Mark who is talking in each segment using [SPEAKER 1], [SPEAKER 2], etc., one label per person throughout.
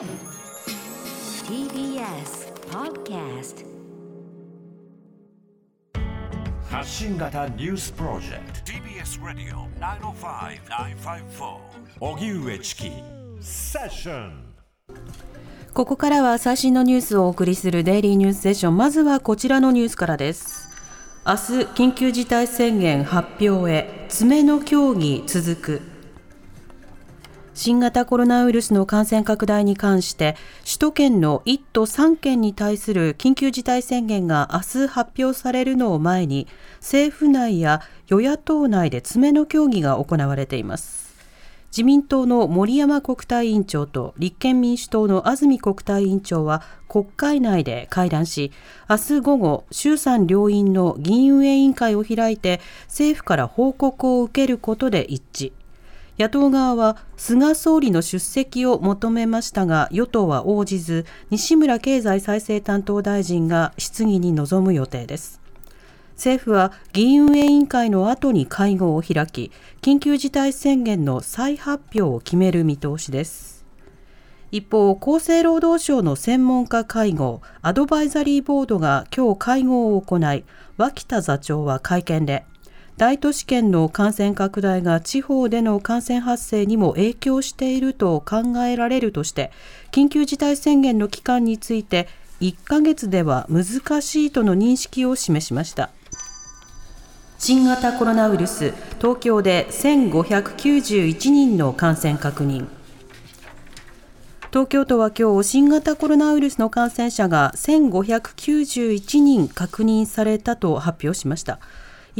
[SPEAKER 1] TBS Podcast
[SPEAKER 2] 発信型ニュースプロジェクト。TBS ラディオ905-954おぎゅうえちきセッション
[SPEAKER 3] ここからは最新のニュースをお送りするデイリーニュースセッション。まずはこちらのニュースからです。明日緊急事態宣言発表へ。詰めの協議続く新型コロナウイルスの感染拡大に関して首都圏の1都3県に対する緊急事態宣言が明日発表されるのを前に政府内や与野党内で詰めの協議が行われています。自民党の森山国対委員長と立憲民主党の安住国対委員長は国会内で会談し明日午後衆参両院の議員運営委員会を開いて政府から報告を受けることで一致。野党側は菅総理の出席を求めましたが与党は応じず西村経済再生担当大臣が質疑に臨む予定です。政府は議員運営委員会の後に会合を開き緊急事態宣言の再発表を決める見通しです。一方厚生労働省の専門家会合アドバイザリーボードが今日会合を行い脇田座長は会見で大都市圏の感染拡大が地方での感染発生にも影響していると考えられるとして緊急事態宣言の期間について1ヶ月では難しいとの認識を示しました。新型コロナウイルス東京で1591人の感染確認。東京都は今日新型コロナウイルスの感染者が1591人確認されたと発表しました。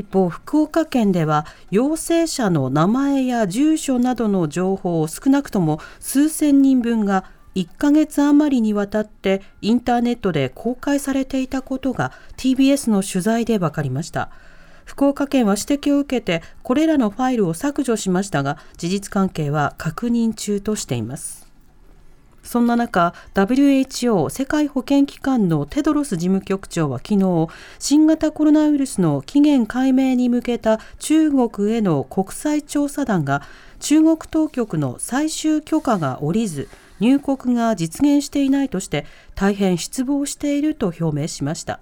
[SPEAKER 3] 一方福岡県では陽性者の名前や住所などの情報を少なくとも数千人分が1ヶ月余りにわたってインターネットで公開されていたことが TBS の取材で分かりました。福岡県は指摘を受けてこれらのファイルを削除しましたが事実関係は確認中としています。そんな中 WHO 世界保健機関のテドロス事務局長は昨日新型コロナウイルスの起源解明に向けた中国への国際調査団が中国当局の最終許可が下りず入国が実現していないとして大変失望していると表明しました。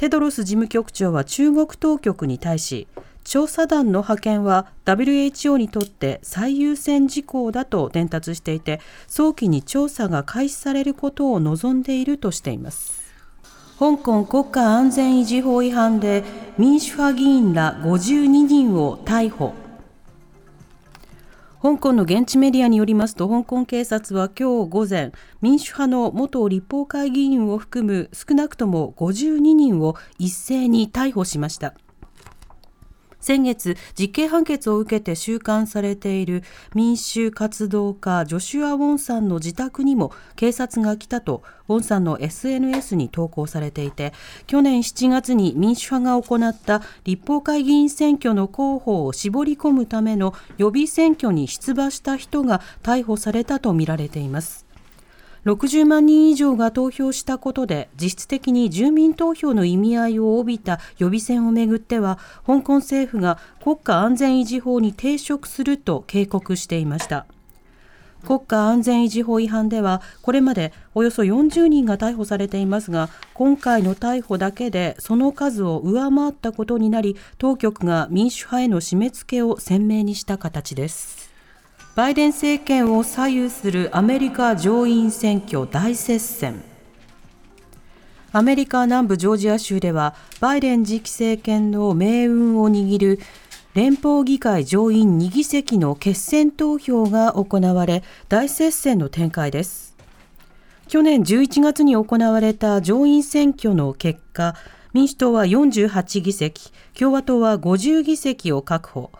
[SPEAKER 3] テドロス事務局長は中国当局に対し調査団の派遣は WHO にとって最優先事項だと伝達していて早期に調査が開始されることを望んでいるとしています。香港国家安全維持法違反で民主派議員ら52人を逮捕。香港の現地メディアによりますと香港警察は今日午前民主派の元立法会議員を含む少なくとも52人を一斉に逮捕しました。先月実刑判決を受けて収監されている民主活動家ジョシュア・ウォンさんの自宅にも警察が来たとウォンさんの SNS に投稿されていて去年7月に民主派が行った立法会議員選挙の候補を絞り込むための予備選挙に出馬した人が逮捕されたとみられています。60万人以上が投票したことで実質的に住民投票の意味合いを帯びた予備選をめぐっては香港政府が国家安全維持法に抵触すると警告していました。国家安全維持法違反ではこれまでおよそ40人が逮捕されていますが今回の逮捕だけでその数を上回ったことになり当局が民主派への締め付けを鮮明にした形です。バイデン政権を左右するアメリカ上院選挙大接戦。アメリカ南部ジョージア州ではバイデン次期政権の命運を握る連邦議会上院2議席の決選投票が行われ大接戦の展開です。去年11月に行われた上院選挙の結果民主党は48議席共和党は50議席を確保。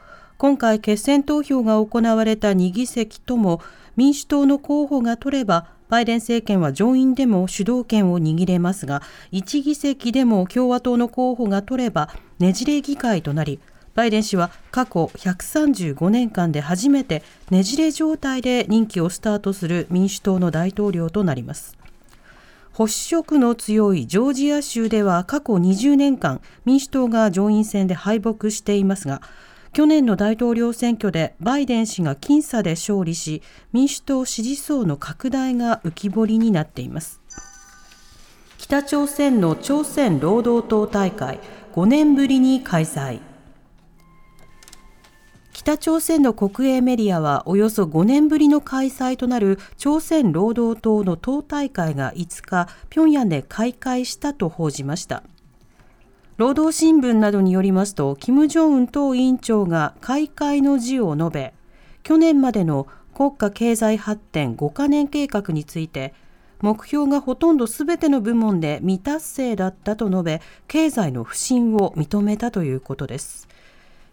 [SPEAKER 3] 今回決選投票が行われた2議席とも民主党の候補が取ればバイデン政権は上院でも主導権を握れますが1議席でも共和党の候補が取ればねじれ議会となりバイデン氏は過去135年間で初めてねじれ状態で任期をスタートする民主党の大統領となります。保守色の強いジョージア州では過去20年間民主党が上院選で敗北していますが去年の大統領選挙でバイデン氏が僅差で勝利し民主党支持層の拡大が浮き彫りになっています北朝鮮の朝鮮労働党大会5年ぶりに開催北朝鮮の国営メディアはおよそ5年ぶりの開催となる朝鮮労働党の党大会が5日、平壌で開会したと報じました。労働新聞などによりますと、金正恩党委員長が開会の辞を述べ、去年までの国家経済発展5カ年計画について、目標がほとんどすべての部門で未達成だったと述べ、経済の不振を認めたということです。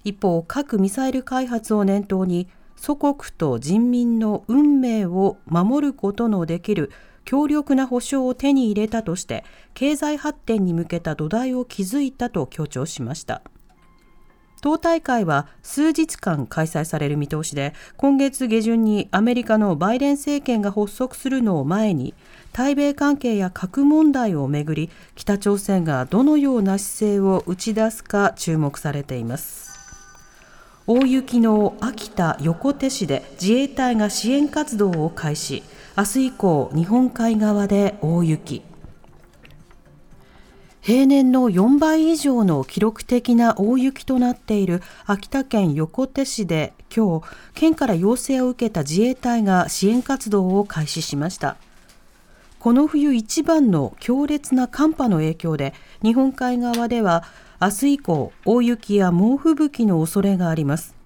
[SPEAKER 3] 一方、核・ミサイル開発を念頭に、祖国と人民の運命を守ることのできる強力な保障を手に入れたとして、経済発展に向けた土台を築いたと強調しました。党大会は数日間開催される見通しで、今月下旬にアメリカのバイデン政権が発足するのを前に、対米関係や核問題をめぐり、北朝鮮がどのような姿勢を打ち出すか注目されています。大雪の秋田横手市で自衛隊が支援活動を開始明日以降日本海側で大雪平年の4倍以上の記録的な大雪となっている秋田県横手市で今日県から要請を受けた自衛隊が支援活動を開始しましたこの冬一番の強烈な寒波の影響で日本海側では明日以降、大雪や猛吹雪の恐れがあります。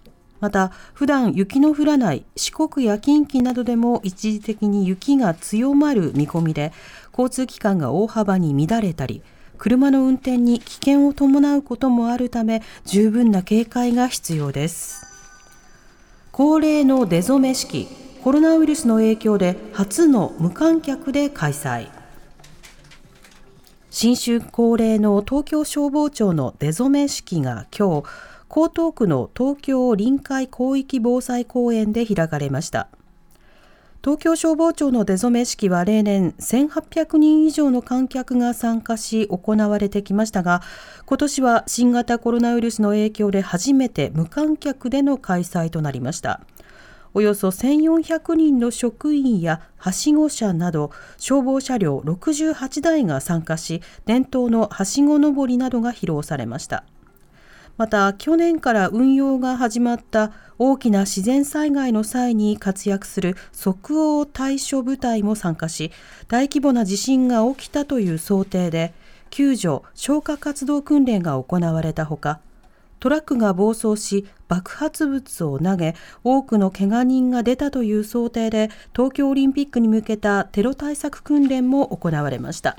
[SPEAKER 3] また、普段雪の降らない四国や近畿などでも一時的に雪が強まる見込みで、交通機関が大幅に乱れたり、車の運転に危険を伴うこともあるため、十分な警戒が必要です。恒例の出初め式、コロナウイルスの影響で初の無観客で開催。新春恒例の東京消防庁の出初め式が今日、江東区の東京臨海広域防災公園で開かれました。東京消防庁の出初め式は例年1800人以上の観客が参加し行われてきましたが、今年は新型コロナウイルスの影響で初めて無観客での開催となりました。およそ1400人の職員やはしご車など消防車両68台が参加し伝統のはしご登りなどが披露されましたまた去年から運用が始まった大きな自然災害の際に活躍する即応対処部隊も参加し大規模な地震が起きたという想定で救助・消火活動訓練が行われたほかトラックが暴走し爆発物を投げ多くの怪我人が出たという想定で東京オリンピックに向けたテロ対策訓練も行われました。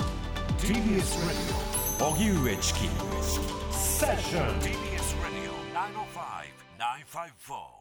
[SPEAKER 3] Session. Radio 905 954.